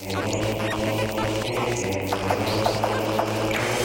Welcome to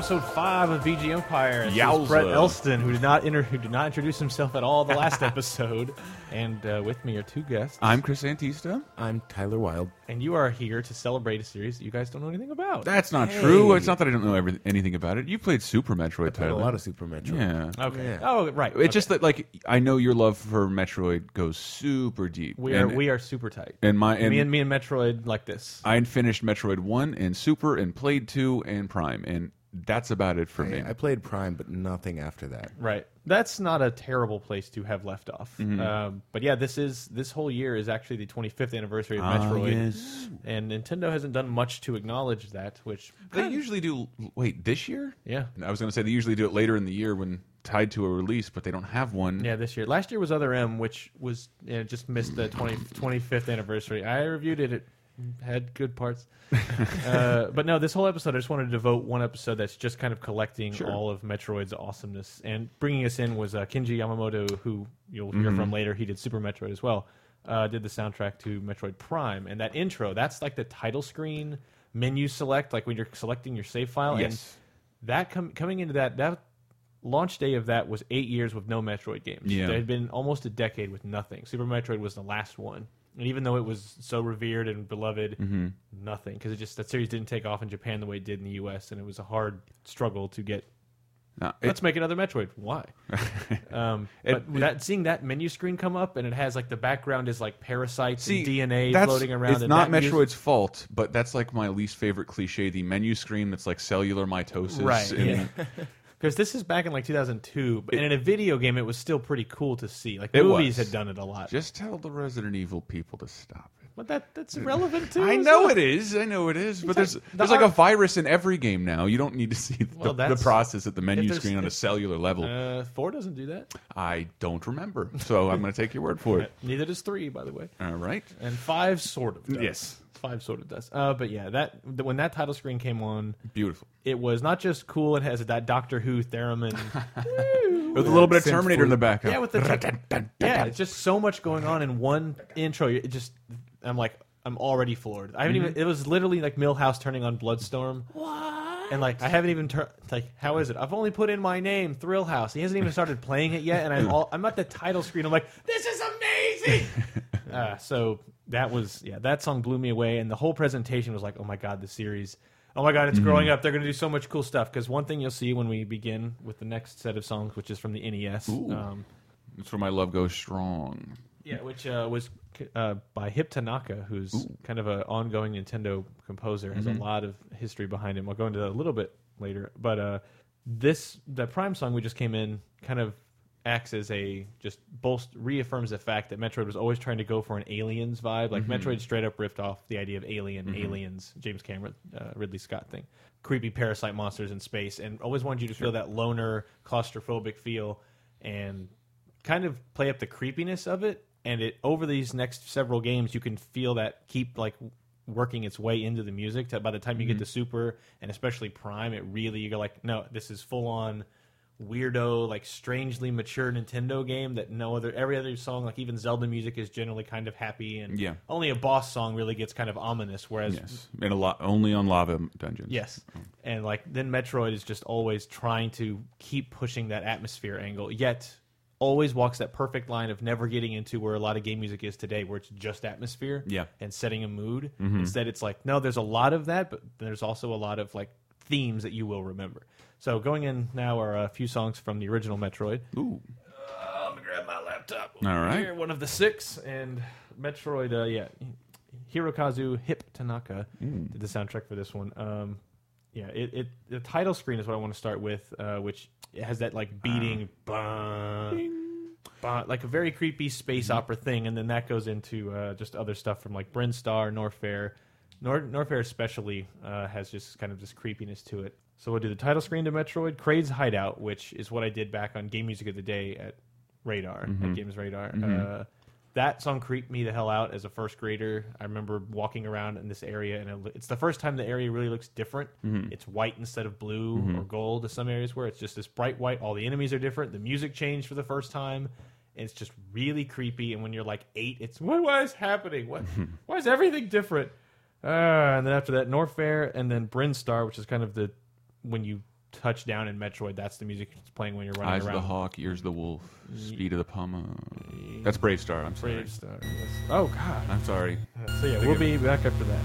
episode five of VGMpire. This is Yowza. Brett Elston, who did not inter- who did not introduce himself at all the last episode, and uh, with me are two guests. I'm Chris Antista. I'm Tyler Wilde. and you are here to celebrate a series that you guys don't know anything about. That's not Hey. true. It's not that I don't know every, anything about it. You played Super Metroid, I Played a lot of Super Metroid. yeah. okay. Yeah. Oh, right. It's just that, like, I know your love for Metroid goes super deep. we are and, we are super tight. and my and me and me and Metroid like this. I finished Metroid One and Super and played Two and Prime, and that's about it for me. I, I played Prime, but nothing after that. Right. That's not a terrible place to have left off. Mm-hmm. Um, but yeah, this is this whole year is actually the 25th anniversary of Ah, Metroid, yes. and Nintendo hasn't done much to acknowledge that. Which They usually do. Wait, this year? yeah, I was going to say they usually do it later in the year when tied to a release, but they don't have one. yeah, this year. Last year was Other M, which was you know, just missed the 20, 25th anniversary. I reviewed it. It had good parts, uh, but no. This whole episode, I just wanted to devote one episode that's just kind of collecting Sure. all of Metroid's awesomeness. And bringing us in was uh, Kenji Yamamoto, who you'll hear Mm-hmm. from later. He did Super Metroid as well. Uh, did the soundtrack to Metroid Prime, and that intro, that's like the title screen menu select, like when you're selecting your save file. Yes. And that com- coming into that that launch day of that was eight years with no Metroid games. Yeah. There had been almost a decade with nothing. Super Metroid was the last one. And even though it was so revered and beloved, Mm-hmm. nothing because it just that series didn't take off in Japan the way it did in the U.S. and it was a hard struggle to get. No, it- Let's make another Metroid. Why? um, It- but that seeing that menu screen come up and it has like the background is like parasites See, and DNA floating around. It's not Metroid's fault, but that's like my least favorite cliche: the menu screen that's like cellular mitosis. right? and- Yeah. Because this is back in like 2002, but and in a video game, it was still pretty cool to see. Like It movies was. had done it a lot, Just tell the Resident Evil people to stop it. but that that's irrelevant too. I know it is. I know it is. But there's the there's like a virus in every game now. You don't need to see the, Well, the process at the menu screen on a cellular level. Uh, four doesn't do that. I don't remember, so I'm going to take your word for it. Neither does three, by the way. All right. And five sort of does. Yes. Five sort of does. Uh, but yeah, that the, when that title screen came on, Beautiful. it was not just cool. It has that Doctor Who theremin. With a little bit of Synth Terminator in the flute. background. yeah, with the yeah, it's just so much going on in one intro. It just I'm like I'm already floored. I haven't even. It was literally like Milhouse turning on Bloodstorm. What? And like I haven't even turned. Like how is it? I've only put in my name, Thrill House. He hasn't even started playing it yet, and I'm all I'm at the title screen. I'm like, this is amazing. uh, so that was yeah, that song blew me away, and the whole presentation was like, oh my god, the series. Oh my god, it's growing up. They're going to do so much cool stuff. Because one thing you'll see when we begin with the next set of songs, which is from the NES, um, That's where my love goes strong. yeah, which uh, was uh, by Hip Tanaka, who's kind of an ongoing Nintendo composer, has a lot of history behind him. I'll go into that a little bit later, but uh, this the Prime song we just came in kind of acts as a just bolst reaffirms the fact that Metroid was always trying to go for an aliens vibe. Like mm-hmm. Metroid straight up riffed off the idea of alien, mm-hmm. aliens, James Cameron, uh, Ridley Scott thing, creepy parasite monsters in space, and always wanted you to feel that loner, claustrophobic feel, and kind of play up the creepiness of it. And it over these next several games, you can feel that keep like working its way into the music. To, by the time you get mm-hmm. to Super and especially Prime, it really you go like, no, this is full on weirdo, like strangely mature Nintendo game that no other every other song, like even Zelda music, is generally kind of happy, and Yeah. only a boss song really gets kind of ominous. Whereas Yes, and a lot only on lava dungeons. Yes. And like then Metroid is just always trying to keep pushing that atmosphere angle, yet always walks that perfect line of never getting into where a lot of game music is today, where it's just atmosphere Yeah. and setting a mood. Mm-hmm. Instead, it's like, no, there's a lot of that, but there's also a lot of like themes that you will remember. So going in now are a few songs from the original Metroid. Ooh. I'm gonna grab my laptop. All right. Here, one of the six, and Metroid. Uh, yeah, Hirokazu Hip Tanaka Mm. did the soundtrack for this one. Um, yeah, it, it the title screen is what I want to start with, uh, which has that like beating, bang, bang, like a very creepy space Mm-hmm. opera thing, and then that goes into uh, just other stuff from like Brinstar, Norfair. Nor- Norfair especially uh, has just kind of this creepiness to it. So we'll do the title screen to Metroid, Kraid's Hideout, which is what I did back on Game Music of the Day at Radar, at Games Radar. Uh, that song creeped me the hell out as a first grader. I remember walking around in this area, and it, it's the first time the area really looks different. It's white instead of blue or gold. To some areas where it's just this bright white. All the enemies are different. The music changed for the first time. And it's just really creepy. And when you're like eight, it's what, what is happening? What? why is everything different? Uh, and then after that, Norfair, and then Brinstar, which is kind of the when you touch down in Metroid. That's the music that's playing when you're running Eyes of around. the hawk, ears of the wolf, speed of the puma. That's Brave Star. I'm sorry. Brave Star. Yes. Oh God. I'm sorry. So yeah, we'll be back after that.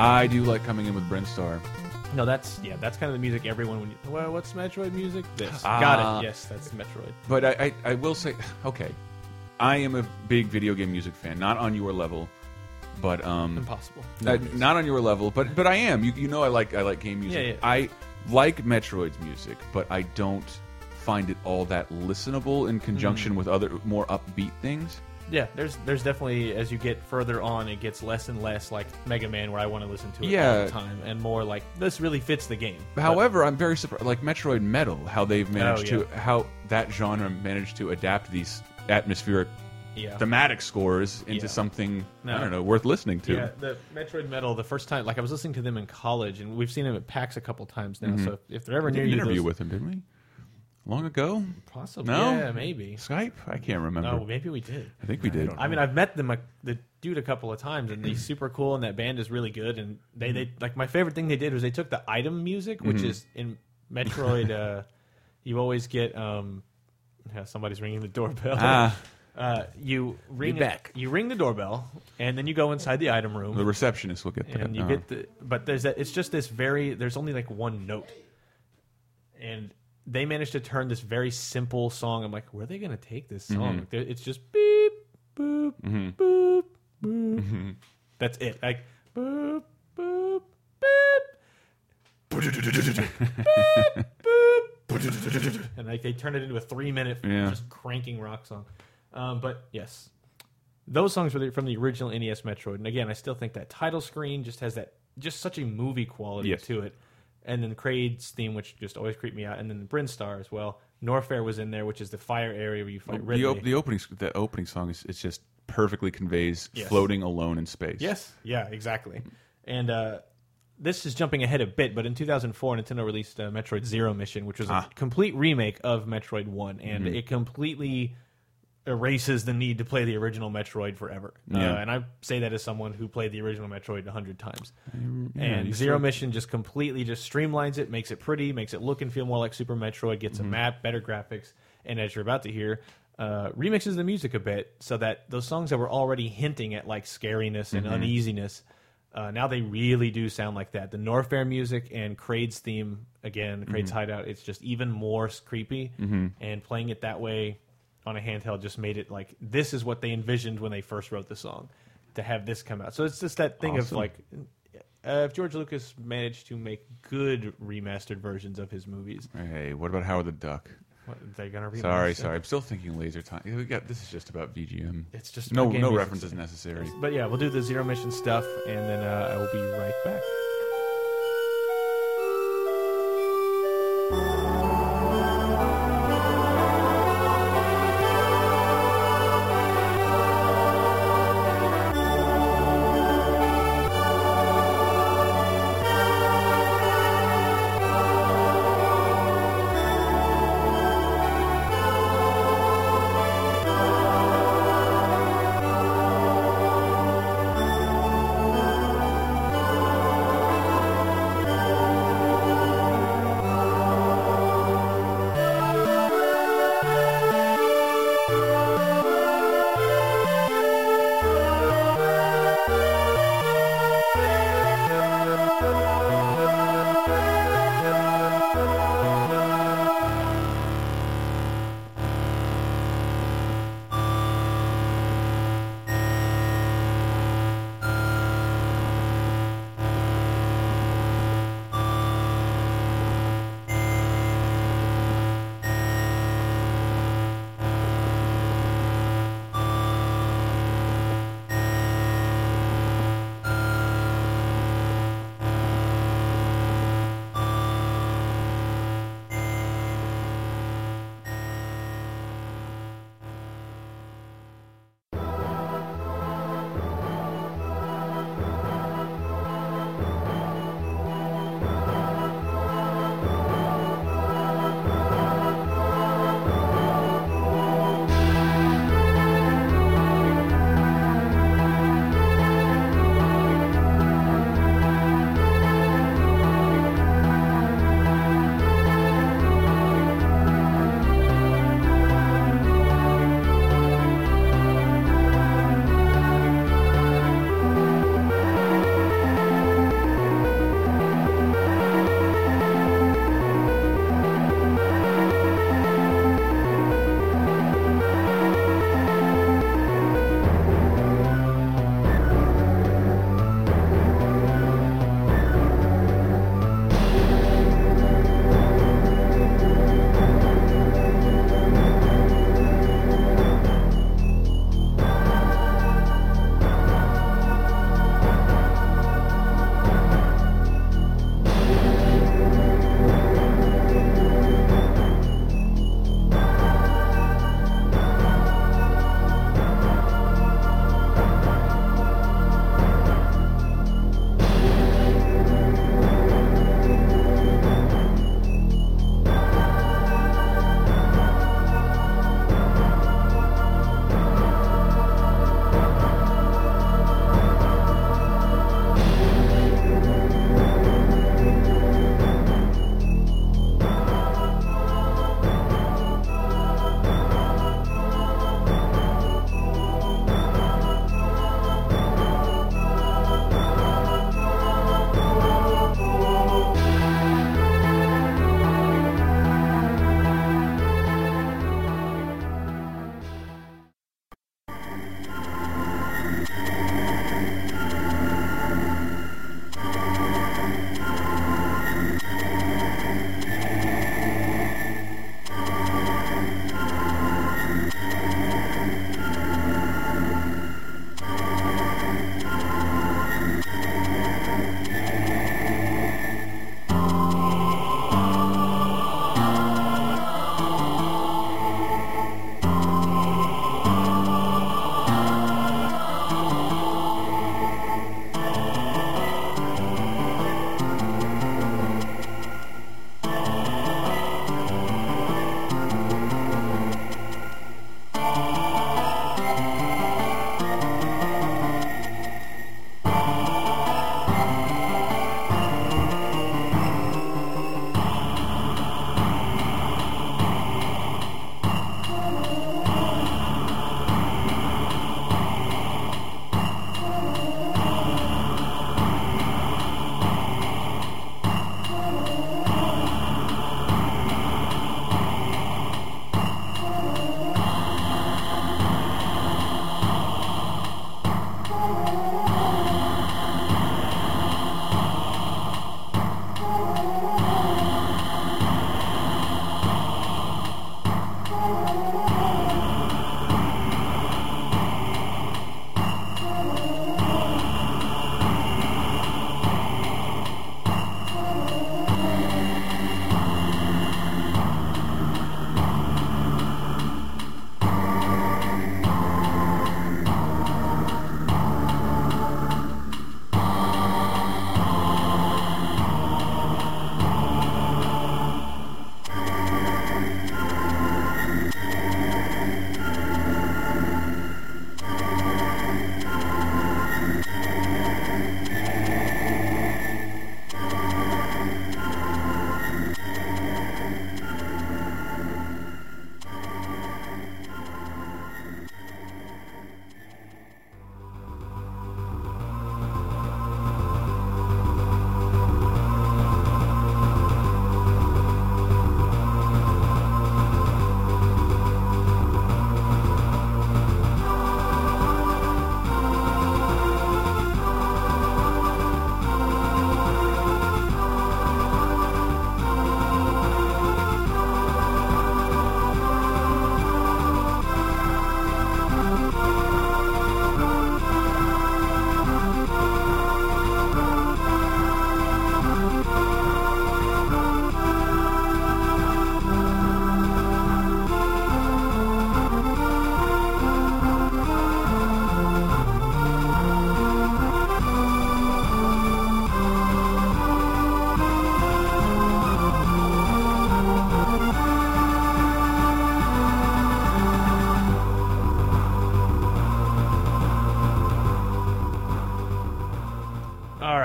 I do like coming in with Brinstar. No, that's yeah, that's kind of the music everyone. When you, well, what's Metroid music? This Ah. got it. Yes, that's Metroid. But I, I, I will say, okay, I am a big video game music fan. Not on your level, but um, Impossible. uh, not on your level, but but I am. You you know I like I like game music. Yeah, yeah. I like Metroid's music, but I don't find it all that listenable in Mm. conjunction with other more upbeat things. Yeah, there's there's definitely as you get further on, it gets less and less like Mega Man, where I want to listen to it all the time, and more like this really fits the game. But- However, I'm very surprised, like Metroid Metal, how they've oh, managed Oh, yeah. to how that genre managed to adapt these atmospheric yeah, thematic scores into Yeah. something No. I don't know worth listening to. Yeah, the Metroid Metal. The first time, like I was listening to them in college, and we've seen them at PAX a couple times now. Mm-hmm. So if they're ever did near an you, interview those- with him, didn't we? Long ago, possibly, No? yeah, maybe. Skype. I can't remember. No, maybe we did. I think we did. I mean, I've met them, like, the dude, a couple of times, and he's super cool, and that band is really good. And they, they like my favorite thing they did was they took the item music, which is in Metroid. uh, you always get um, yeah, somebody's ringing the doorbell. Ah. Uh, you ring back. You ring the doorbell, and then you go inside the item room. the receptionist will get that. and you Uh, get the but there's that it's just this very there's only like one note and they managed to turn this very simple song i'm like where are they going to take this Mm-hmm. song it's just beep boop boop boop Mm-hmm. that's it like boop boop beep and like they turned it into a three minute Yeah. just cranking rock song um, but yes those songs were from the original NES Metroid, and again, I still think that title screen just has that just such a movie quality Yes. to it. And then Kraid's theme, which just always creeped me out, and then Brinstar as well. Norfair was in there, which is the fire area where you fight Ridley. the, op- the opening the opening song is it's just perfectly conveys Yes. floating alone in space. yes, yeah, exactly. And uh, this is jumping ahead a bit, but in 2004, Nintendo released uh, Metroid Zero Mission, which was Ah. a complete remake of Metroid One, and Mm-hmm. it completely erases the need to play the original Metroid forever. Yeah. Uh, and I say that as someone who played the original Metroid a hundred times. yeah, and Zero Mission just completely just streamlines it, makes it pretty, makes it look and feel more like Super Metroid, gets Mm-hmm. a map, better graphics, and as you're about to hear, uh, remixes the music a bit so that those songs that were already hinting at like scariness and Mm-hmm. uneasiness. Uh, now they really do sound like that. The Norfair music and Kraid's theme again, Mm-hmm. Hideout. It's just even more creepy, and playing it that way on a handheld just made it like this is what they envisioned when they first wrote the song to have this come out. So it's just that thing of like uh, if George Lucas managed to make good remastered versions of his movies, Hey, what about Howard the Duck? what, they're gonna remaster. Sorry, sorry. I'm still thinking Laser Time. We got this is just about VGM. It's just no no references necessary. But yeah, we'll do the zero mission stuff, and then uh, I will be right back.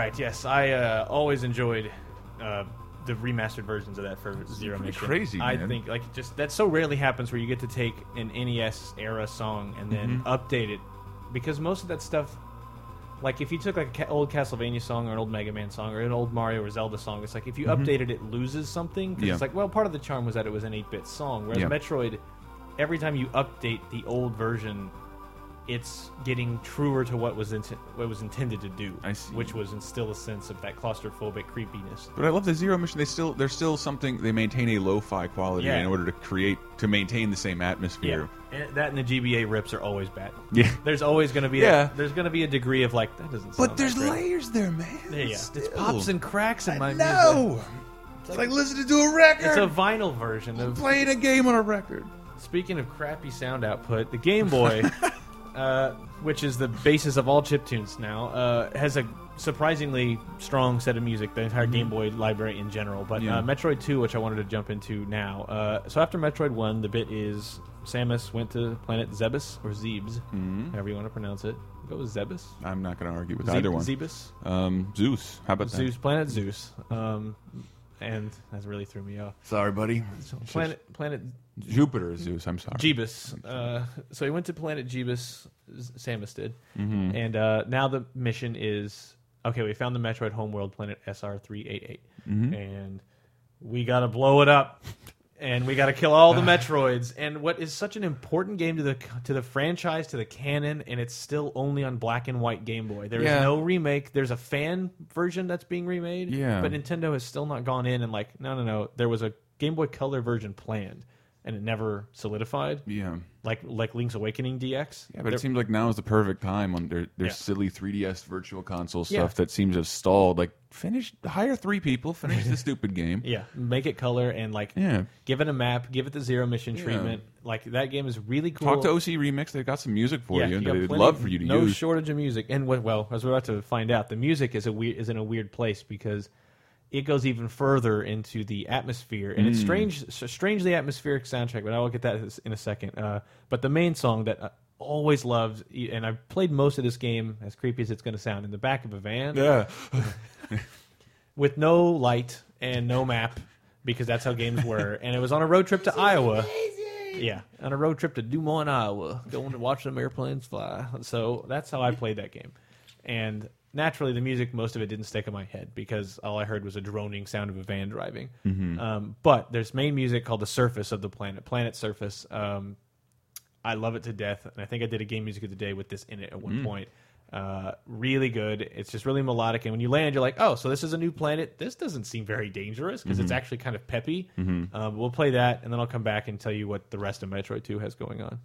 Right, yes, I uh, always enjoyed uh, the remastered versions of that for Zero pretty Mission. crazy, I man. think like just that so rarely happens where you get to take an NES era song and then Mm-hmm. update it because most of that stuff. Like if you took like an old Castlevania song or an old Mega Man song or an old Mario or Zelda song, it's like if you updated it, it loses something. 'cause Mm-hmm. Yeah. It's like well, part of the charm was that it was an eight-bit song, whereas Yeah. Metroid, every time you update the old version, it's getting truer to what was inten- what was intended to do, I see. which was instill a sense of that claustrophobic creepiness. But I love the Zero Mission. They still there's still something they maintain a lo-fi quality Yeah. in order to create to maintain the same atmosphere. and that and the GBA rips are always bad. Yeah. There's always going to be Yeah. a, there's going to be a degree of like that doesn't. But there's layers there, man. Yeah, yeah. Still. It's pops and cracks in my music. No, it's like listening to a record. It's a vinyl version of. playing a game on a record. Speaking of crappy sound output, the Game Boy, uh, which is the basis of all chiptunes now, uh, has a surprisingly strong set of music. The entire Game Boy library in general, but Yeah. uh, Metroid Two, which I wanted to jump into now. Uh, so after Metroid One, the bit is Samus went to planet Zebes or Zebes, however you want to pronounce it. Go with Zebes. I'm not going to argue with Zeb- either one. Zebes. Um, Zeus. How about Zeus, planet Zeus, um, and that really threw me off. Sorry, buddy. Planet, planet Jupiter is Zeus. I'm sorry. Jeebus. Uh, so he went to planet Jeebus. Samus did, Mm-hmm. and uh, now the mission is okay. We found the Metroid homeworld planet SR three eight eight, Mm-hmm. and we gotta blow it up. And we got to kill all the Metroids. And what is such an important game to the to the franchise, to the canon, and it's still only on black and white Game Boy. There is Yeah. no remake. There's a fan version that's being remade. Yeah. But Nintendo has still not gone in and like, no, no, no. There was a Game Boy Color version planned, and it never solidified Yeah. like like Link's Awakening DX. Yeah, but it seems like now is the perfect time when there, there's Yeah. silly 3DS virtual console Yeah. stuff that seems to have stalled. Like, finish, hire three people, finish the stupid game. yeah, make it color and like Yeah. give it a map, give it the zero mission Yeah. treatment. Like that game is really cool. Talk to OC Remix. They've got some music for yeah, you, and they'd love for you to no use. No shortage of music. And what- well, as we're about to find out, the music is a weird is in a weird place because it goes even further into the atmosphere, and Mm. it's strange, strangely atmospheric soundtrack. But I will get that in a second. Uh, but the main song that I always loved, and I've played most of this game, as creepy as it's going to sound, in the back of a van. yeah. with no light and no map because that's how games were. and it was on a road trip to Iowa. Yeah, on a road trip to Des Moines, Iowa, going to watch some airplanes fly. So that's how I played that game. And naturally, the music, most of it didn't stick in my head because all I heard was a droning sound of a van driving. Um, but there's main music called "The Surface of the Planet," Planet Surface. Um, I love it to death, and I think I did a game music of the day with this in it at one point. Uh, really good. It's just really melodic, and when you land, you're like, "Oh, so this is a new planet. This doesn't seem very dangerous because it's actually kind of peppy." Um, we'll play that, and then I'll come back and tell you what the rest of Metroid Two has going on.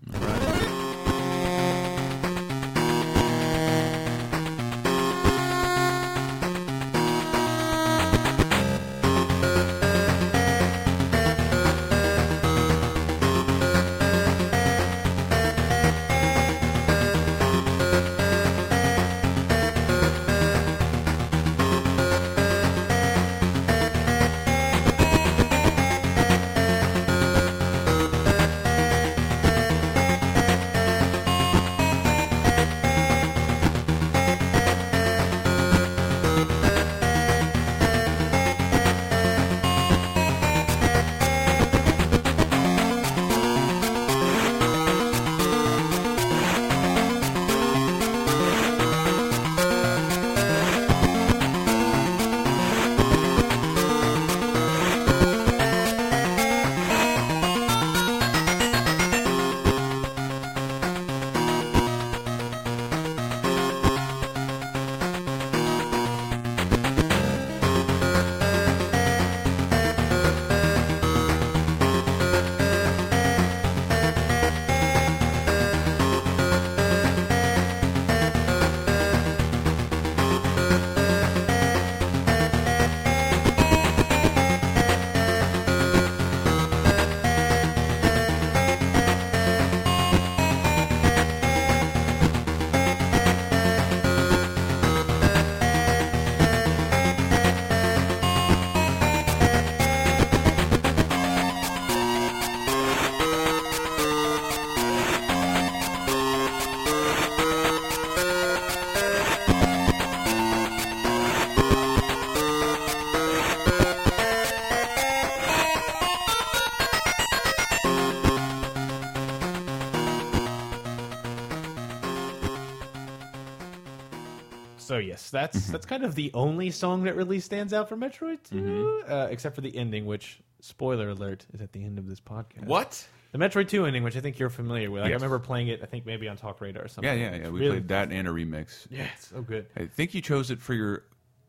So that's Mm-hmm. that's kind of the only song that really stands out for Metroid 2, Mm-hmm. uh, except for the ending, which spoiler alert is at the end of this podcast. What? The Metroid 2 ending, which I think you're familiar with. Like, I remember playing it. I think maybe on Talk Radar or something. Yeah, yeah, yeah. We really- played that and a remix. Yeah, it's so good. I think you chose it for your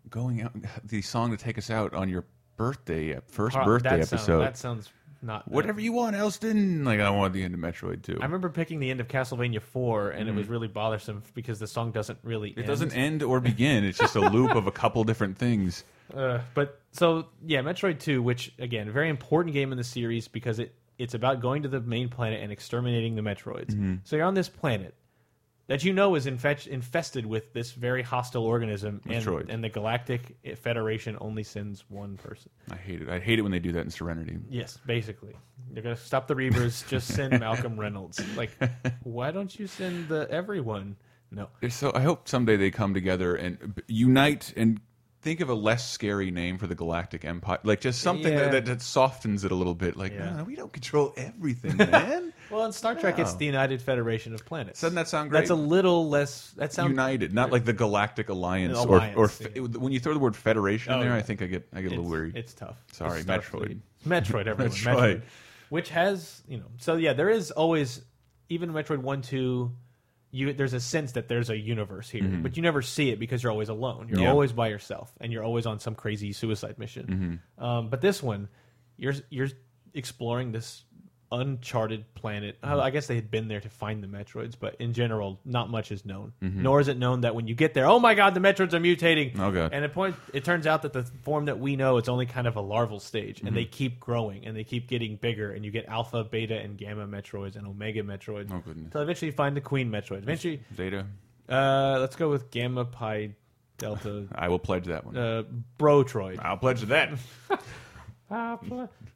going out the song to take us out on your birthday first Pro- birthday that episode. that sounds not Whatever you want, Elston. Like I want the end of Metroid too. I remember picking the end of Castlevania 4, and it was really bothersome because the song doesn't really. Mm-hmm. it doesn't end or begin. It's just a loop of a couple different things. Uh, but so yeah, Metroid Two, which again, a very important game in the series because it it's about going to the main planet and exterminating the Metroids. Mm-hmm. So you're on this planet that you know is infested with this very hostile organism, and, Metroid. and the Galactic Federation only sends one person. I hate it. I hate it when they do that in Serenity. Yes, basically, you're gonna stop the Reavers. just send Malcolm Reynolds. Like, why don't you send the everyone? No. So I hope someday they come together and unite and think of a less scary name for the Galactic Empire, like just something Yeah. that, that, softens it a little bit. Like, Yeah. "No, we don't control everything, man. Well, in Star Trek, it's the United Federation of Planets. Doesn't that sound great? That's a little less. That sounds United, not like the Galactic Alliance, An or or yeah. when you throw the word Federation in Oh, there, I think I get I get a little weary. It's tough. Sorry, It's Metroid. Metroid, everyone. Metroid. Metroid. Which has you know. So yeah, there is always even Metroid one two. You, there's a sense that there's a universe here, but you never see it because you're always alone. You're Mm-hmm. Yeah. always by yourself, and you're always on some crazy suicide mission. Mm-hmm. Um, but this one, you're you're exploring this uncharted planet. Mm-hmm. I guess they had been there to find the Metroids, but in general, not much is known. Mm-hmm. Nor is it known that when you get there, oh my god, the Metroids are mutating. Oh, God. And it point it turns out that the form that we know it's only kind of a larval stage, and Mm-hmm. they keep growing and they keep getting bigger, and you get alpha, beta, and gamma Metroids and omega Metroids. Oh, goodness. Until eventually you find the Queen Metroid. Eventually, Zeta, uh, let's go with gamma, pi, delta, I will pledge that one. uh, Brotroid. I'll pledge that.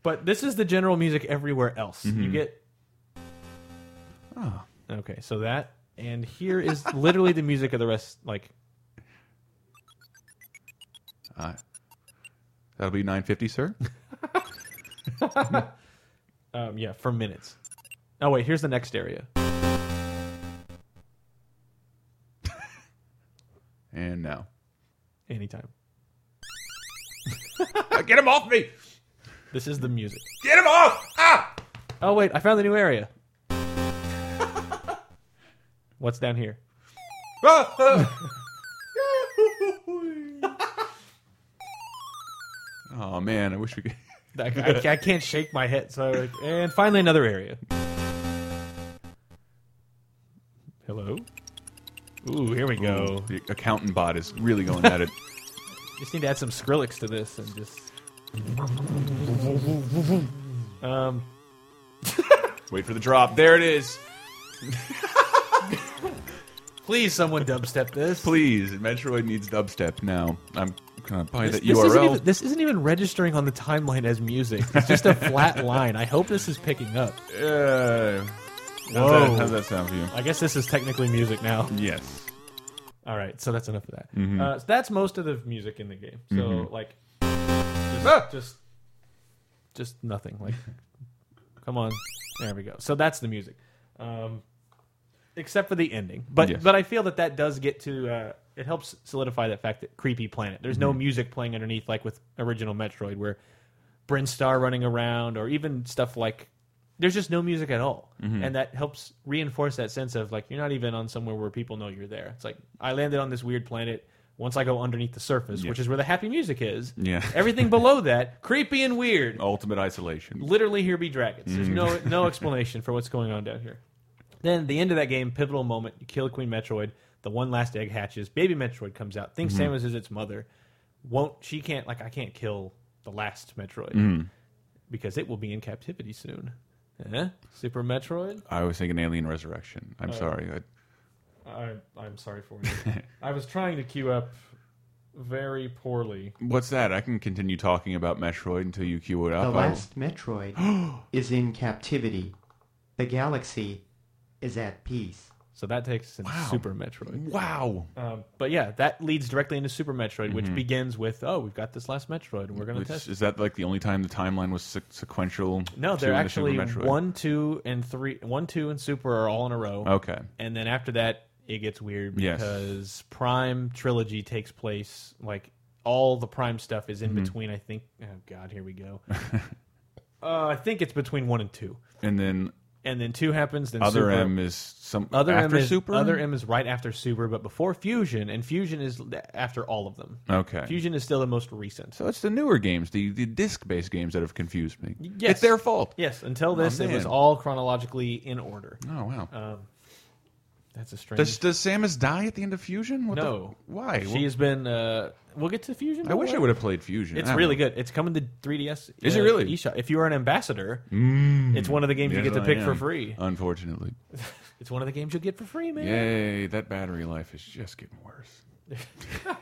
But this is the general music everywhere else. You get Oh, okay, so that and here is literally the music of the rest. Like uh, that'll be nine fifty, sir. um, yeah, for minutes. Oh wait, here's the next area. And now, Anytime. get him off me! This is the music. Get him off! Ah! Oh wait, I found the new area. What's down here? oh man, I wish we could. I, I, I can't shake my head. So, like, and finally, another area. Hello. Ooh, here we go. The accountant bot is really going at it. Just need to add some Skrillex to this and just. Um, Wait for the drop. There it is. please, someone dubstep this. Please, Metroid needs dubstep now. I'm gonna buy that this isn't URL. even, this isn't even registering on the timeline as music. It's just a flat line. I hope this is picking up. Uh, how's, Whoa. that, how's that sound for you? I guess this is technically music now. Yes. All right, so that's enough of that. Mm-hmm. Uh, so that's most of the music in the game. So like, just, just, just nothing. Like, come on, there we go. So that's the music, um, except for the ending. But Yes. but I feel that that does get to uh, it helps solidify that fact that creepy planet. There's Mm-hmm. no music playing underneath like with original Metroid, where Brinstar running around, or even stuff like. There's just no music at all, Mm-hmm. and that helps reinforce that sense of like you're not even on somewhere where people know you're there. It's like I landed on this weird planet. Once I go underneath the surface, Yeah. which is where the happy music is, Yeah. everything below that creepy and weird. Ultimate isolation. Literally, here be dragons. There's no Mm-hmm. no explanation for what's going on down here. Then at the end of that game, pivotal moment. You kill Queen Metroid. The one last egg hatches. Baby Metroid comes out. Thinks Mm-hmm. Samus is its mother. Won't she can't like I can't kill the last Metroid Mm-hmm. because it will be in captivity soon. Eh? Super Metroid. I was thinking Alien Resurrection. I'm sorry. I, I, I'm sorry for you. I was trying to queue up very poorly. what's that? I can continue talking about Metroid until you queue it The up. I- last Metroid is in captivity. The galaxy is at peace. So that takes us into Wow. Super Metroid. Wow. Um, but yeah, that leads directly into Super Metroid, which begins with, oh, we've got this last Metroid, and we're going to test it. is that like the only time the timeline was se- sequential? No, they're actually Super Metroid? one, two, and three. One, two, and Super are all in a row. Okay. And then after that, it gets weird Yes. because Prime trilogy takes place like all the Prime stuff is in Mm-hmm. between. I think. Oh God, here we go. uh, I think it's between one and two, And then and then two happens. Then other Super, M is some Other after M is Super. Other M is right after Super, but before Fusion, and Fusion is after all of them. Okay. Fusion is still the most recent. So it's the newer games, the the disc-based games that have confused me. Yes. It's their fault. Yes, until this, it was man. all chronologically in order. Oh wow. Um, that's a strange. does does Samus die at the end of Fusion? What the- no, why? She has been. Uh, we'll get to Fusion. I wish I would have played Fusion. It's really good. It's coming to 3DS. Is uh, it really? eShop. If you are an ambassador, Mm. it's one of the games you Yes, get to I pick for am. free. Unfortunately. It's one of the games you'll get for free, man. Yay! That battery life is just getting worse.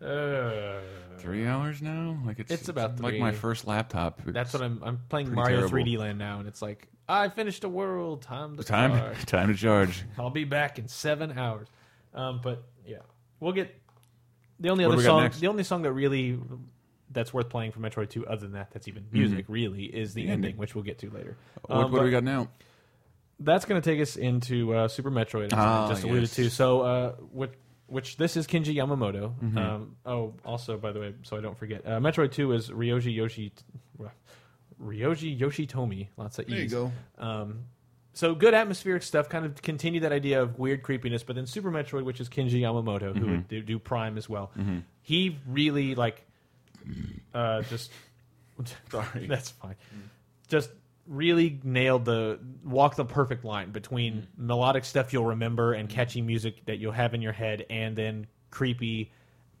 Uh, Three hours now? Like it's It's about like three. my first laptop. that's what I'm. I'm playing Mario terrible. 3D Land now, and it's like I finished a world. Time to time charge. time to charge. I'll be back in seven hours. Um, but yeah, we'll get the only What do other we got song. next? The only song that really that's worth playing for Metroid Two, other than that, that's even music. Really, is the, Mm-hmm. The ending, ending. which we'll get to later. what Um, what do but we got now? That's going to take us into uh, Super Metroid, as Ah, I just alluded yes. to. So, uh, which, which this is Kenji Yamamoto. Mm-hmm. Um, oh, also by the way, so I don't forget, uh, Metroid Two is Ryoji Yoshi, Ryoji Yoshitomi. Lots of E's. There you Um, so good atmospheric stuff, kind of continue that idea of weird creepiness. But then Super Metroid, which is Kenji Yamamoto, who Mm-hmm. would do, do Prime as well, he really like uh, just sorry, that's fine. Just really nailed the walk the perfect line between melodic stuff you'll remember and catchy music that you'll have in your head, and then creepy.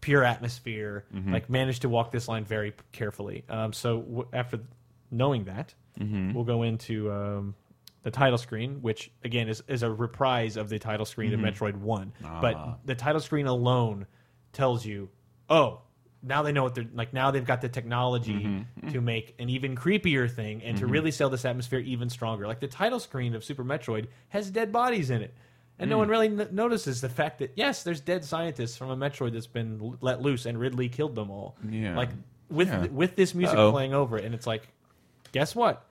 Pure atmosphere, like managed to walk this line very carefully. Um, so w- after knowing that, mm-hmm. we'll go into um, the title screen, which again is, is a reprise of the title screen of mm-hmm. Metroid One. But ah. the title screen alone tells you, oh, now they know what they're like. Now they've got the technology mm-hmm. to make an even creepier thing and to really sell this atmosphere even stronger. Like the title screen of Super Metroid has dead bodies in it. And no mm. one really n- notices the fact that yes, there's dead scientists from a Metroid that's been l- let loose, and Ridley killed them all. Yeah. Like with Yeah. with this music Uh-oh. playing over it, and it's like, guess what?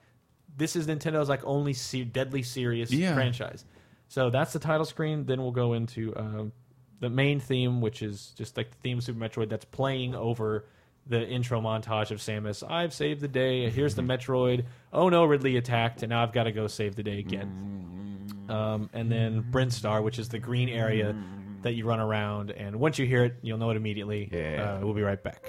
This is Nintendo's like only se- deadly serious Yeah. franchise. So that's the title screen. Then we'll go into um, the main theme, which is just like the theme of Super Metroid that's playing over the intro montage of Samus. I've saved the day. Here's the Metroid. Oh no, Ridley attacked, and now I've got to go save the day again. Um, and then Brinstar, which is the green area that you run around, and once you hear it, you'll know it immediately. Yeah. Uh, we'll be right back.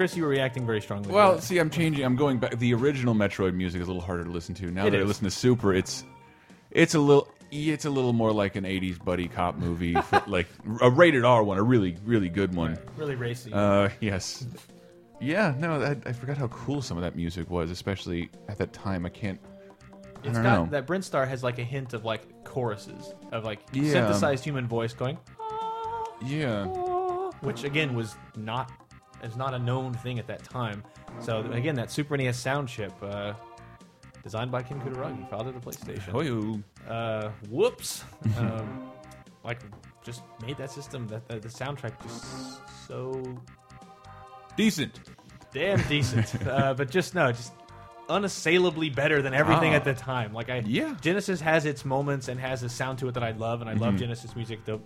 Chris, you were reacting very strongly. Well, see, I'm changing. I'm going back. The original Metroid music is a little harder to listen to. Now It that I listen to Super, it's it's a little it's a little more like an '80s buddy cop movie, for, like a rated R one, a really really good one. really racy. Uh, yes, yeah. No, I, I forgot how cool some of that music was, especially at that time. I can't. I it's don't got know. that Brinstar has like a hint of like choruses of like Yeah. synthesized human voice going, Yeah. which again was not is not a known thing at that time. So again, that Super NES sound chip, uh, designed by Ken Kutaragi, father of the PlayStation. Oh, you. Uh, whoops, um, like just made that system that, that the soundtrack just so Decent. damn decent. uh, but just no, just unassailably better than everything Ah. at the time. Like I, Yeah. Genesis has its moments and has a sound to it that I love, and I love Mhm. Genesis music. There'll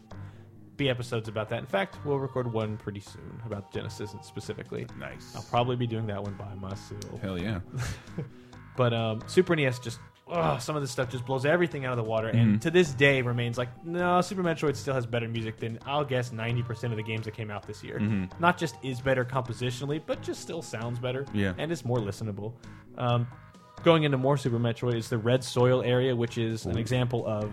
be episodes about that. In fact, we'll record one pretty soon about Genesis specifically. Nice. I'll probably be doing that one by myself. Hell yeah. But um, Super NES just. ugh, some of this stuff just blows everything out of the water, and to this day remains like, no, Super Metroid still has better music than I'll guess ninety percent of the games that came out this year. Mhm. Not just is better compositionally, but just still sounds better. Yeah. and it's more listenable. Um, going into more Super Metroid is the Red Soil area, which is an example of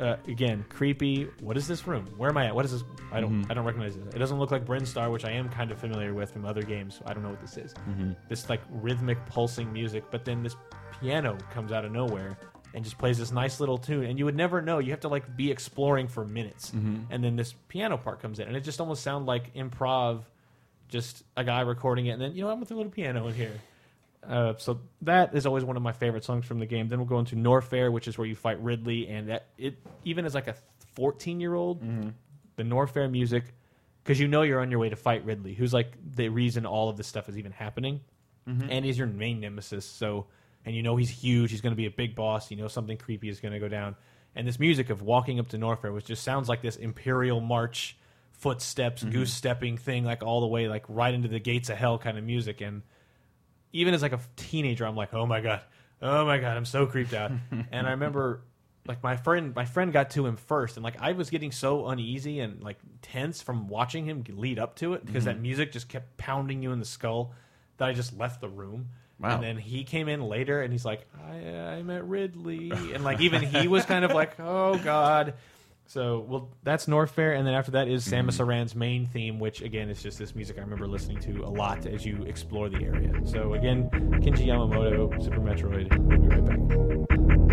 uh, again creepy. What is this room? Where am I at? What is this? I don't Mhm. I don't recognize it. It doesn't look like Brinstar, which I am kind of familiar with from other games. I don't know what this is. Mhm. This like rhythmic pulsing music, but then this piano comes out of nowhere and just plays this nice little tune, and you would never know. You have to like be exploring for minutes, Mhm. and then this piano part comes in, and it just almost sounds like improv just a guy recording it, and then you know I'm with a little piano in here. Uh, so that is always one of my favorite songs from the game. Then we'll go into Norfair, which is where you fight Ridley, and that it even as like a 14 year old, mm-hmm. the Norfair music, because you know you're on your way to fight Ridley, who's like the reason all of this stuff is even happening, mm-hmm. and he's your main nemesis. So and you know he's huge, he's going to be a big boss. You know something creepy is going to go down, and this music of walking up to Norfair, which just sounds like this Imperial March footsteps, mm-hmm. goose stepping thing, like all the way like right into the gates of hell kind of music, and even as like a teenager, I'm like, oh my god, oh my god, I'm so creeped out. and I remember like my friend, my friend got to him first, and like I was getting so uneasy and like tense from watching him lead up to it because that mm-hmm. music just kept pounding you in the skull that I just left the room. Wow. And then he came in later, and he's like, I, uh, I met Ridley, and like even he was kind of like, oh god. So well, that's Norfair, and then after that is Samus mm-hmm. Aran's main theme, which again is just this music I remember listening to a lot as you explore the area. So again, Kenji Yamamoto, Super Metroid. We'll be right back.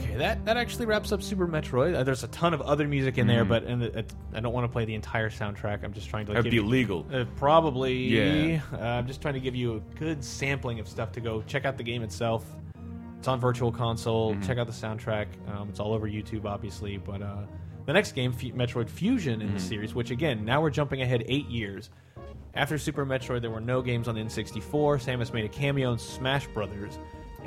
Okay, that, that actually wraps up Super Metroid. Uh, there's a ton of other music in there, Mhm. but and it- I don't want to play the entire soundtrack. I'm just trying to like, That'd give be you- illegal. Uh, probably. Yeah. Uh, I'm just trying to give you a good sampling of stuff to go check out the game itself. It's on Virtual Console. Mm-hmm. Check out the soundtrack. Um, it's all over YouTube, obviously. But uh, the next game, F- Metroid Fusion, in the Mm-hmm. series, which again, now we're jumping ahead eight years. After Super Metroid, there were no games on the N64. Samus made a cameo in Smash Brothers,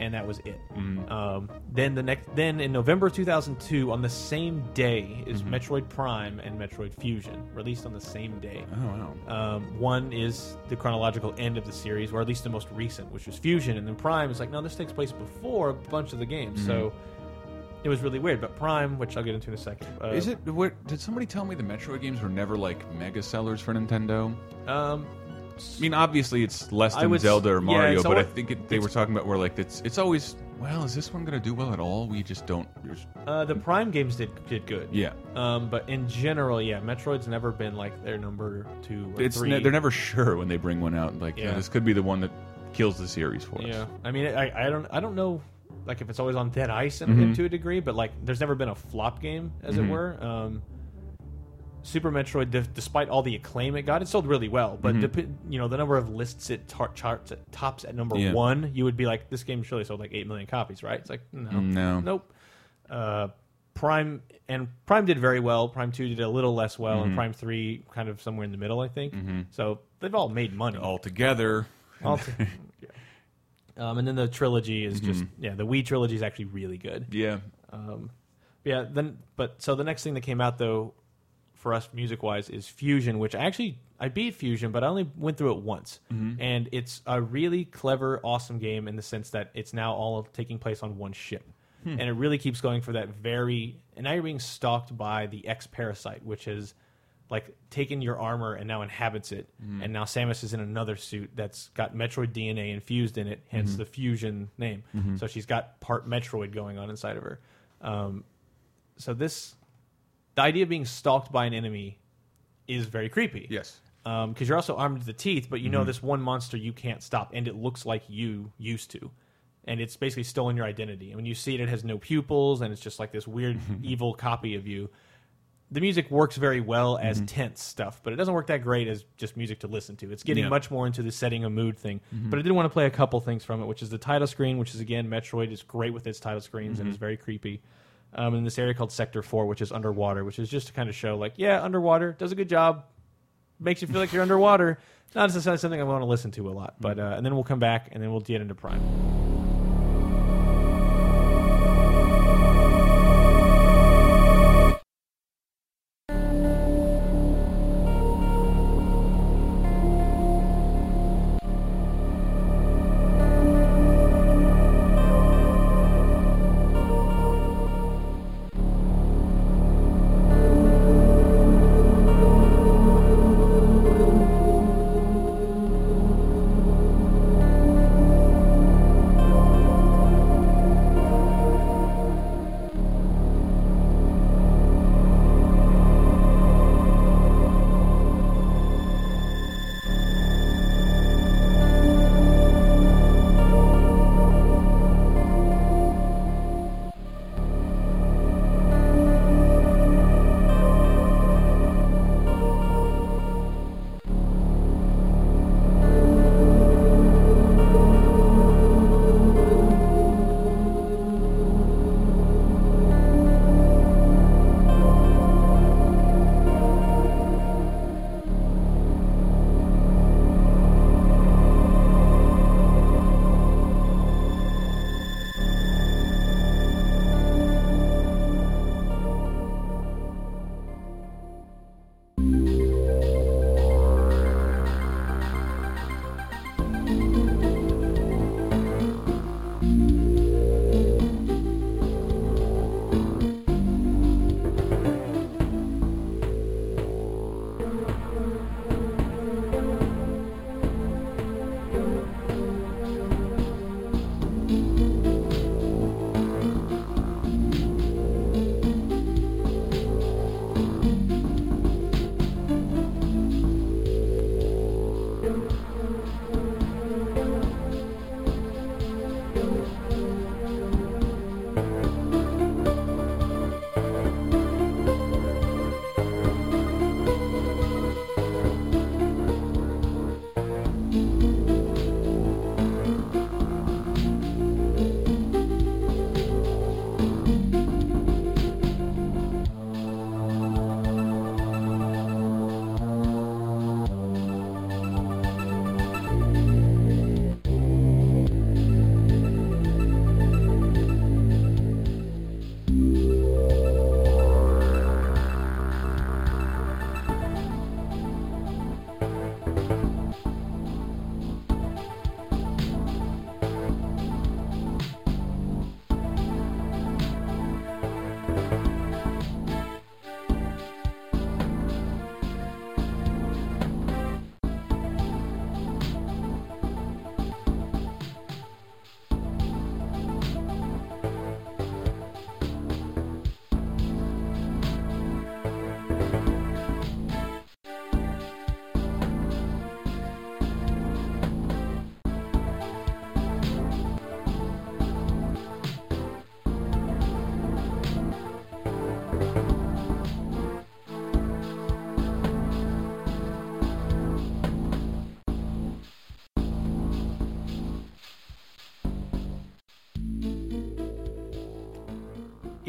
and that was it. Mm-hmm. Um, then the next, then in November 2002, on the same day, is Mm-hmm. Metroid Prime and Metroid Fusion released on the same day. Oh wow. Um, one is the chronological end of the series, or at least the most recent, which was Fusion, and then Prime is like, no, this takes place before a bunch of the games. So it was really weird. But Prime, which I'll get into in a second, uh, Is it? What, did somebody tell me the Metroid games were never like mega sellers for Nintendo? Um, I mean, obviously it's less than would Zelda or Mario, it's but I think it, they were talking about where like it's it's always well, is this one going to do well at all? We just don't. uh, the Prime games did did good. Yeah, Um, but in general, yeah, Metroid's never been like their number two or it's three. ne they're never sure when they bring one out. Like, yeah. Yeah. this could be the one that kills the series for us. Yeah. I mean, I, I don't I don't know like if it's always on dead ice in, Mhm. to a degree, but like there's never been a flop game as it Mhm. were. Um, Super Metroid, d- despite all the acclaim it got, it sold really well. But Mhm. you know the number of lists it tar- charts at tops at number Yeah. one, you would be like, this game surely sold like eight million copies, right? It's like no, Mm, No. nope. Uh, Prime and Prime did very well. Prime Two did a little less well, and Prime Three kind of somewhere in the middle, I think. Mhm. So they've all made money. All together, All t- yeah. Um, and then the trilogy is just Mhm. yeah, the Wii trilogy is actually really good. yeah. Um, yeah, then but so the next thing that came out though, for us music wise, is Fusion, which I actually I beat Fusion, but I only went through it once, Mm-hmm. and it's a really clever, awesome game in the sense that it's now all taking place on one ship. Hmm. And it really keeps going for that very. And now you're being stalked by the X parasite, which is like taken your armor and now inhabits it. Mm-hmm. And now Samus is in another suit that's got Metroid DNA infused in it, hence Mm-hmm. the fusion name. So she's got part Metroid going on inside of her. Um, so this, the idea of being stalked by an enemy, is very creepy. Yes. because you're also armed to the teeth, but you Mm-hmm. know this one monster you can't stop, and it looks like you used to, and it's basically stolen your identity. And when you see it, it has no pupils, and it's just like this weird evil copy of you. The music works very well as Mm-hmm. tense stuff, but it doesn't work that great as just music to listen to. It's getting Yeah. much more into the setting a mood thing. Mm-hmm. But I did want to play a couple things from it, which is the title screen, which is again Metroid is great with its title screens and is Mm-hmm. very creepy. Um, and this area called Sector Four, which is underwater, which is just to kind of show like, yeah, underwater does a good job, makes you feel like you're underwater. Not necessarily something I want to listen to a lot, but uh, and then we'll come back and then we'll get into Prime.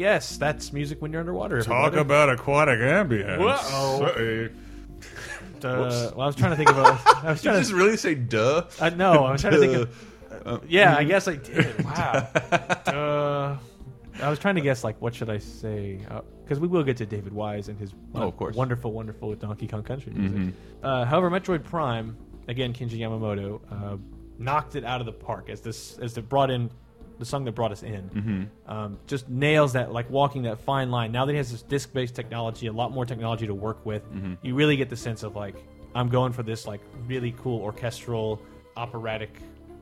Yes, that's music when you're underwater. Talk everybody. about aquatic ambience. Whoa. Uh, well, I was trying to think of a. I was Did you trying just to. really say duh? Uh, no, I was trying to think of. Uh, Yeah, I guess I did. Wow. uh, I was trying to guess like what should I say because we will get to David Wise and his Oh, of course. wonderful, wonderful Donkey Kong Country music. Mhm. Uh, however, Metroid Prime again, Kenji Yamamoto uh, knocked it out of the park as this as it brought in the song that brought us in. Mm-hmm. Um, just nails that like walking that fine line. Now that he has this disc-based technology, a lot more technology to work with, Mm-hmm. you really get the sense of like I'm going for this like really cool orchestral, operatic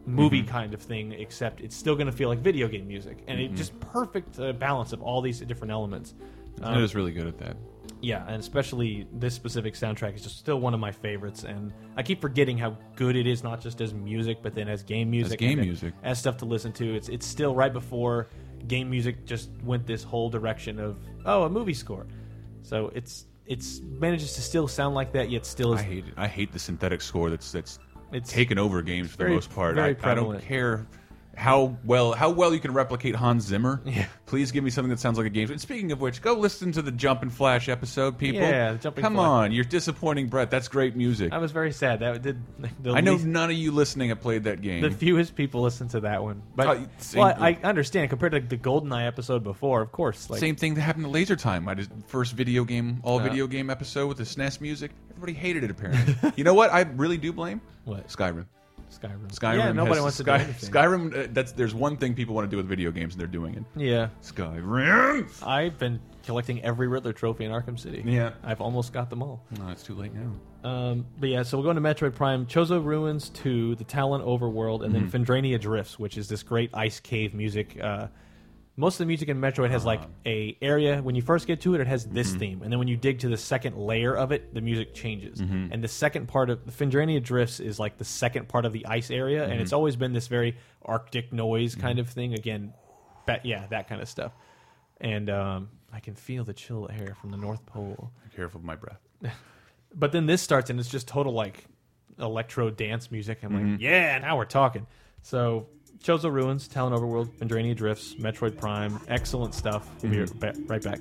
movie Mm-hmm. kind of thing. Except it's still going to feel like video game music, and it just perfect uh, balance of all these different elements. Um, it was really good at that. Yeah, and especially this specific soundtrack is just still one of my favorites, and I keep forgetting how good it is, not just as music, but then as game music, as game music. as stuff to listen to. It's it's still right before game music just went this whole direction of oh a movie score, so it's it's manages to still sound like that, yet still is I hate it. I hate the synthetic score that's that's It's taken over games for the most part. very I, I don't care how well how well you can replicate Hans Zimmer. Yeah. Please give me something that sounds like a game. And speaking of which, go listen to the Jumping Flash episode, people. Yeah, the Jump Come Flash. on, you're disappointing Brett. That's great music. I was very sad that did. I know least- none of you listening have played that game. the fewest people listen to that one, but see- well, I, I understand compared to the GoldenEye episode before. Of course, like Same thing that happened to Laser Time. my first video game, all Yeah. video game episode with the SNES music. Everybody hated it apparently. you know what? I really do blame what Skyrim. Skyrim. Skyrim. Yeah, nobody has- wants to Sky, do anything. Skyrim. Uh, that's there's one thing people want to do with video games, and they're doing it. Yeah, Skyrim. I've been collecting every Riddler trophy in Arkham City. Yeah. I've almost got them all. No, it's too late now. Um, but yeah, so we're going to Metroid Prime, Chozo Ruins 2, the Tallon Overworld, and Mm-hmm. then Phendrana Drifts, which is this great ice cave music. Uh, most of the music in Metroid has like Uh-huh. a area when you first get to it, it has this Mm-hmm. theme, and then when you dig to the second layer of it, the music changes. Mm-hmm. And the second part of the Phendrana Drifts is like the second part of the ice area, and Mm-hmm. it's always been this very Arctic noise kind of thing. Again, but yeah, that kind of stuff. And um, I can feel the chill air from the North Pole. Be careful of my breath. But then this starts and it's just total like electro dance music. I'm Mm-hmm. like, yeah, now we're talking. So Chozo Ruins, Tallon Overworld, Phendrana Drifts, Metroid Prime, excellent stuff. We'll be Mm-hmm. right back.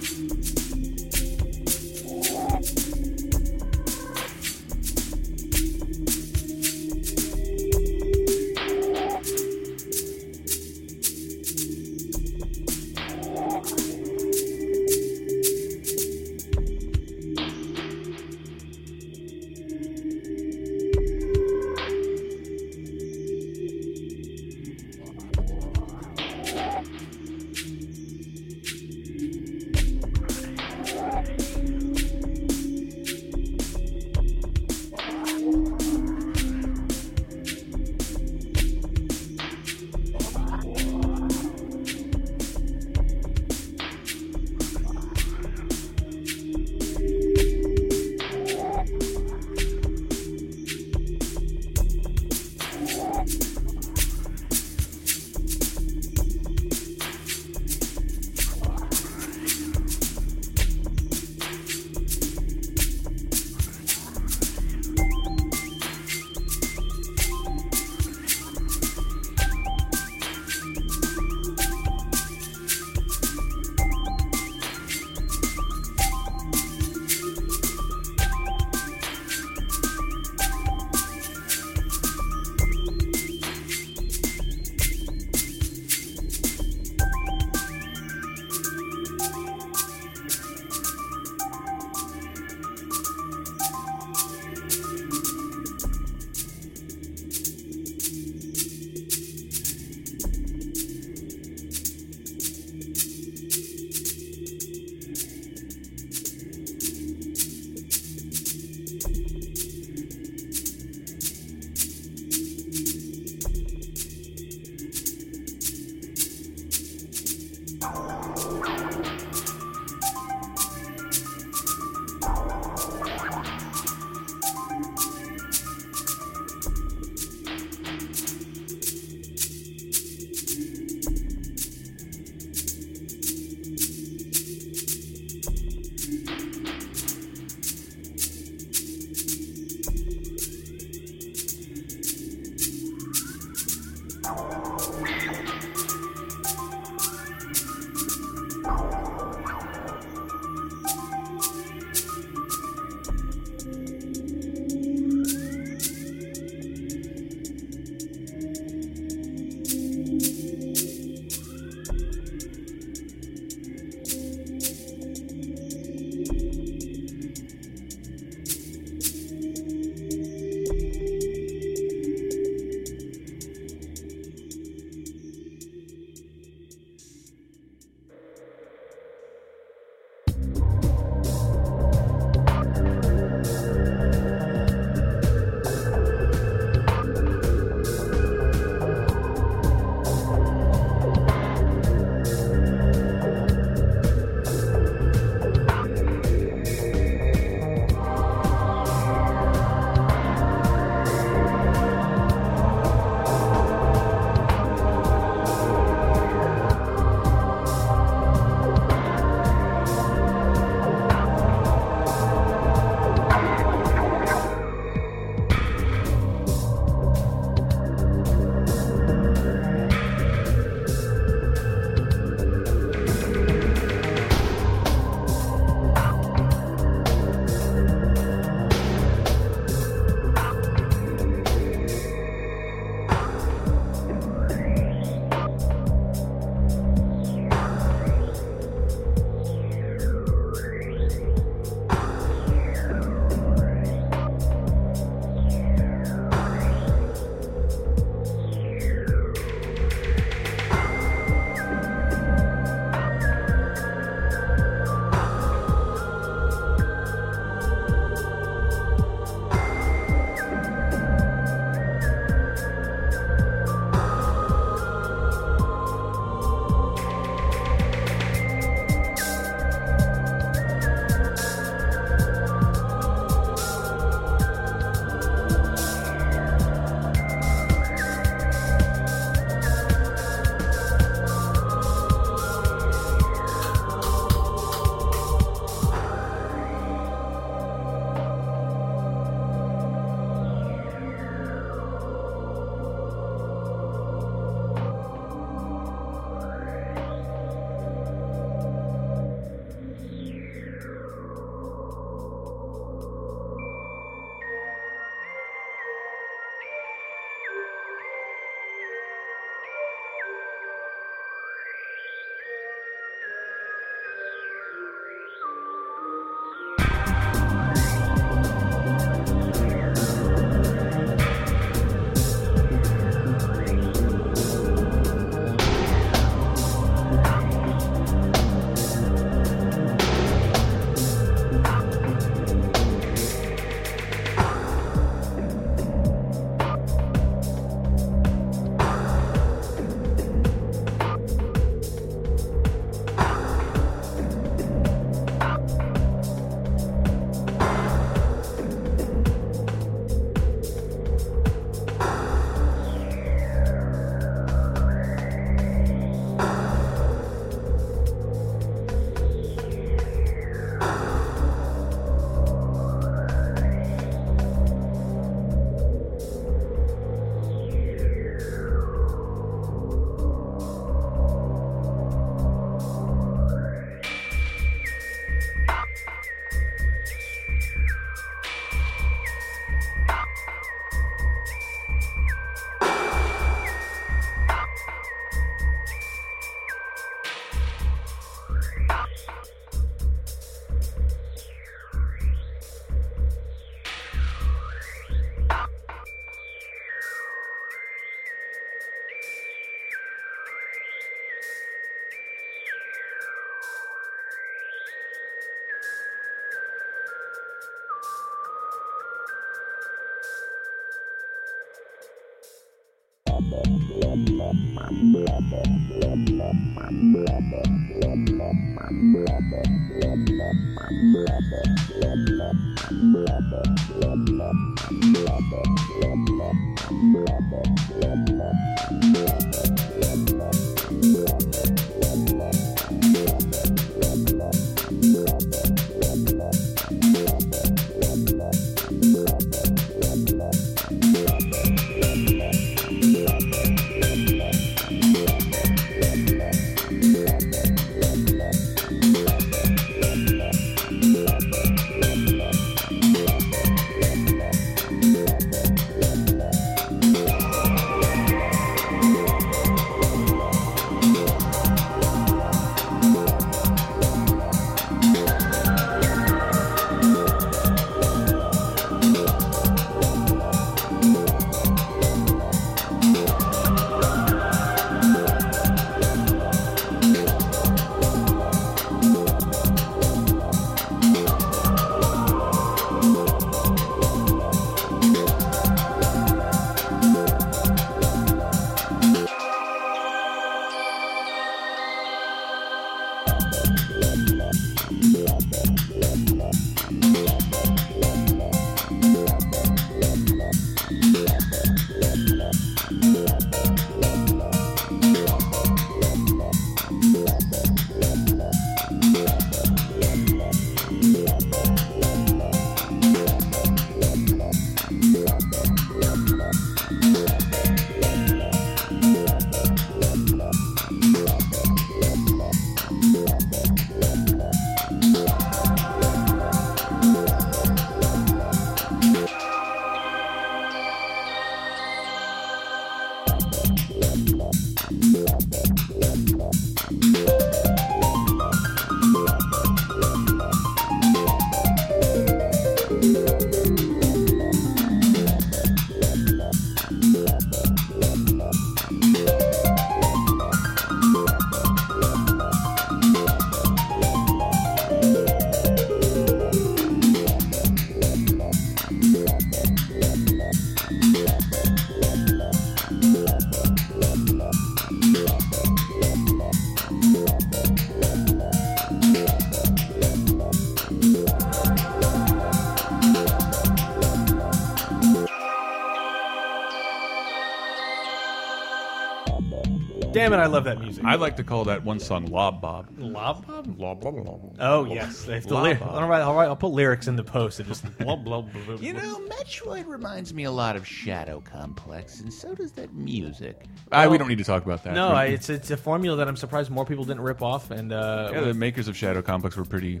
Love that music. I like to call that one song Lob Bob. Lob Bob? Lob Bob. Oh yes, if the Lob lyric. Bob. All right, all right. I'll put lyrics in the post and just blah blah blah. blah, You know, Metroid reminds me a lot of Shadow Complex, and so does that music. Ah, we don't need to talk about that. No, I, it's it's a formula that I'm surprised more people didn't rip off. And uh, yeah, the makers of Shadow Complex were pretty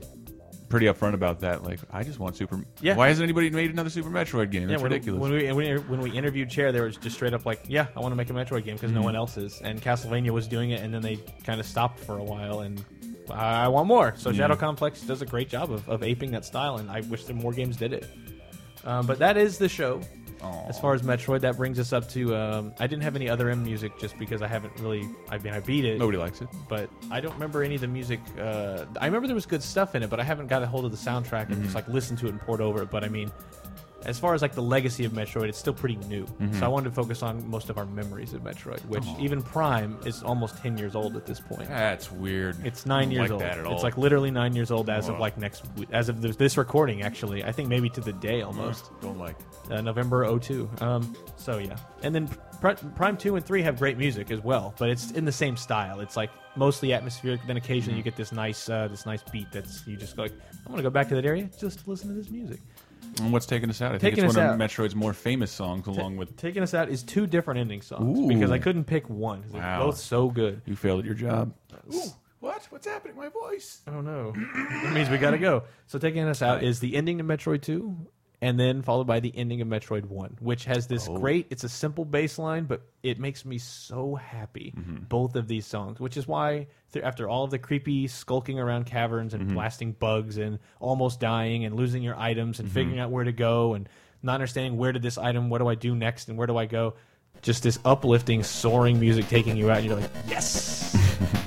pretty upfront about that. Like, I just want Super. Yeah. Why hasn't anybody made another Super Metroid game? yeah, That's when, ridiculous. when we when we, when we interviewed Chair, they were just straight up like, "Yeah, I want to make a Metroid game because no Mm-hmm. one else is." And Castlevania was doing it, and then they kind of stopped for a while, and I want more. So Shadow Complex does a great job of, of aping that style, and I wish that more games did it. Um, but that is the show. As far as Metroid, that brings us up to. Um, I didn't have any other M music just because I haven't really. I mean, I beat it. Nobody likes it. but I don't remember any of the music. Uh, I remember there was good stuff in it, but I haven't got a hold of the soundtrack and Mm-hmm. just like listened to it and poured over it. But I mean, as far as like the legacy of Metroid, it's still pretty new. Mm-hmm. So I wanted to focus on most of our memories of Metroid, which even Prime is almost ten years old at this point. That's weird. It's nine years like old. that at all. It's like literally nine years old as of like next, as of this- recording. Actually, I think maybe to the day almost don't like. uh, November 02. Um, so yeah, and then Pr- Prime two and three have great music as well, but it's in the same style. It's like mostly atmospheric. Then occasionally you get this nice, uh, this nice beat that's you just go like, I'm gonna go back to that area just to listen to this music. And what's taking us out? I think Taking it's one us of. Metroid's more famous songs, along with Taking us out is two different ending songs Ooh. because I couldn't pick one. 'cause They're Wow. both so good. "You Failed at Your Job." What? What's happening? My voice. Oh no, that means we gotta go. So taking us out is the ending to Metroid Two, and then followed by the ending of Metroid One, which has this Oh. great. It's a simple bass line, but it makes me so happy. Mm-hmm. Both of these songs, which is why th- after all of the creepy skulking around caverns and mm-hmm. blasting bugs and almost dying and losing your items and mm-hmm. figuring out where to go and not understanding where did this item, what do I do next, and where do I go. Just this uplifting, soaring music taking you out, and you're like, yes.